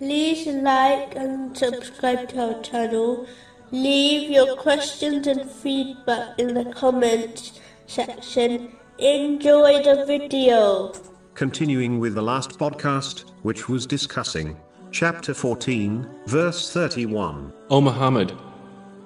like and subscribe to our channel. Leave your questions and feedback in the comments section. Enjoy the video. Continuing with the last podcast, which was discussing chapter 14, verse 31. O Muhammad,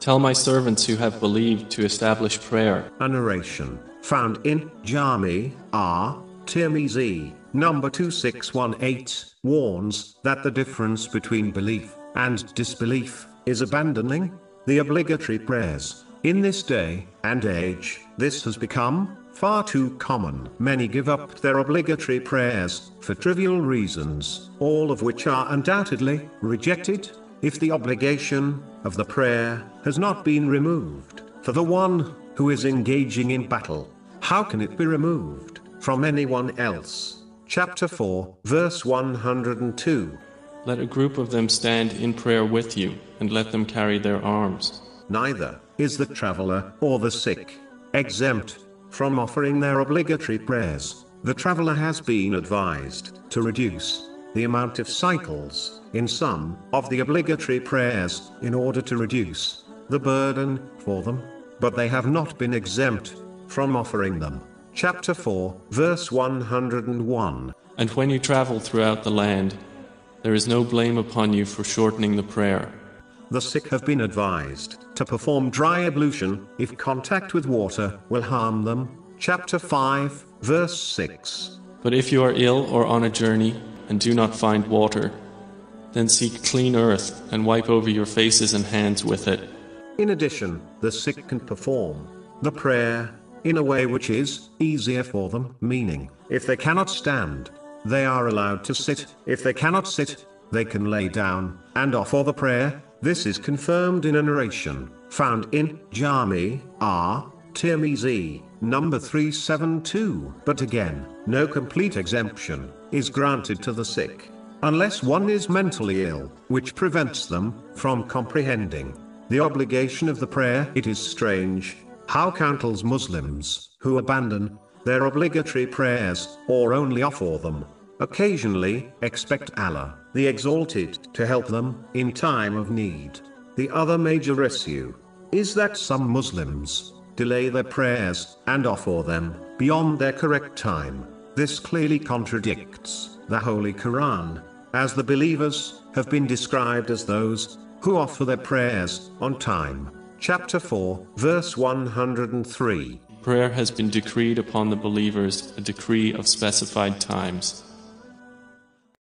tell my servants who have believed to establish prayer. A narration found in Jami R. Tirmizi, number 2618, warns that the difference between belief and disbelief is abandoning the obligatory prayers. In this day and age, this has become far too common. Many give up their obligatory prayers for trivial reasons, all of which are undoubtedly rejected if the obligation of the prayer has not been removed. For the one who is engaging in battle, how can it be removed from anyone else? Chapter 4, verse 102. Let a group of them stand in prayer with you, and let them carry their arms. Neither is the traveler or the sick exempt from offering their obligatory prayers. The traveler has been advised to reduce the amount of cycles in some of the obligatory prayers in order to reduce the burden for them, but they have not been exempt from offering them. Chapter 4, verse 101. And when you travel throughout the land, there is no blame upon you for shortening the prayer. The sick have been advised to perform dry ablution if contact with water will harm them. Chapter 5, verse 6. But if you are ill or on a journey and do not find water, then seek clean earth and wipe over your faces and hands with it. In addition, the sick can perform the prayer in a way which is easier for them, meaning, if they cannot stand, they are allowed to sit, if they cannot sit, they can lay down and offer the prayer this is confirmed in a narration found in Jami R. Tirmizi, number 372. But again, no complete exemption is granted to the sick, unless one is mentally ill, which prevents them from comprehending the obligation of the prayer. It is strange how countless Muslims who abandon their obligatory prayers or only offer them occasionally expect Allah the Exalted, to help them in time of need. The other major issue is that some Muslims delay their prayers and offer them beyond their correct time. This clearly contradicts the Holy Quran, as the believers have been described as those who offer their prayers on time. Chapter 4, verse 103. Prayer has been decreed upon the believers, a decree of specified times.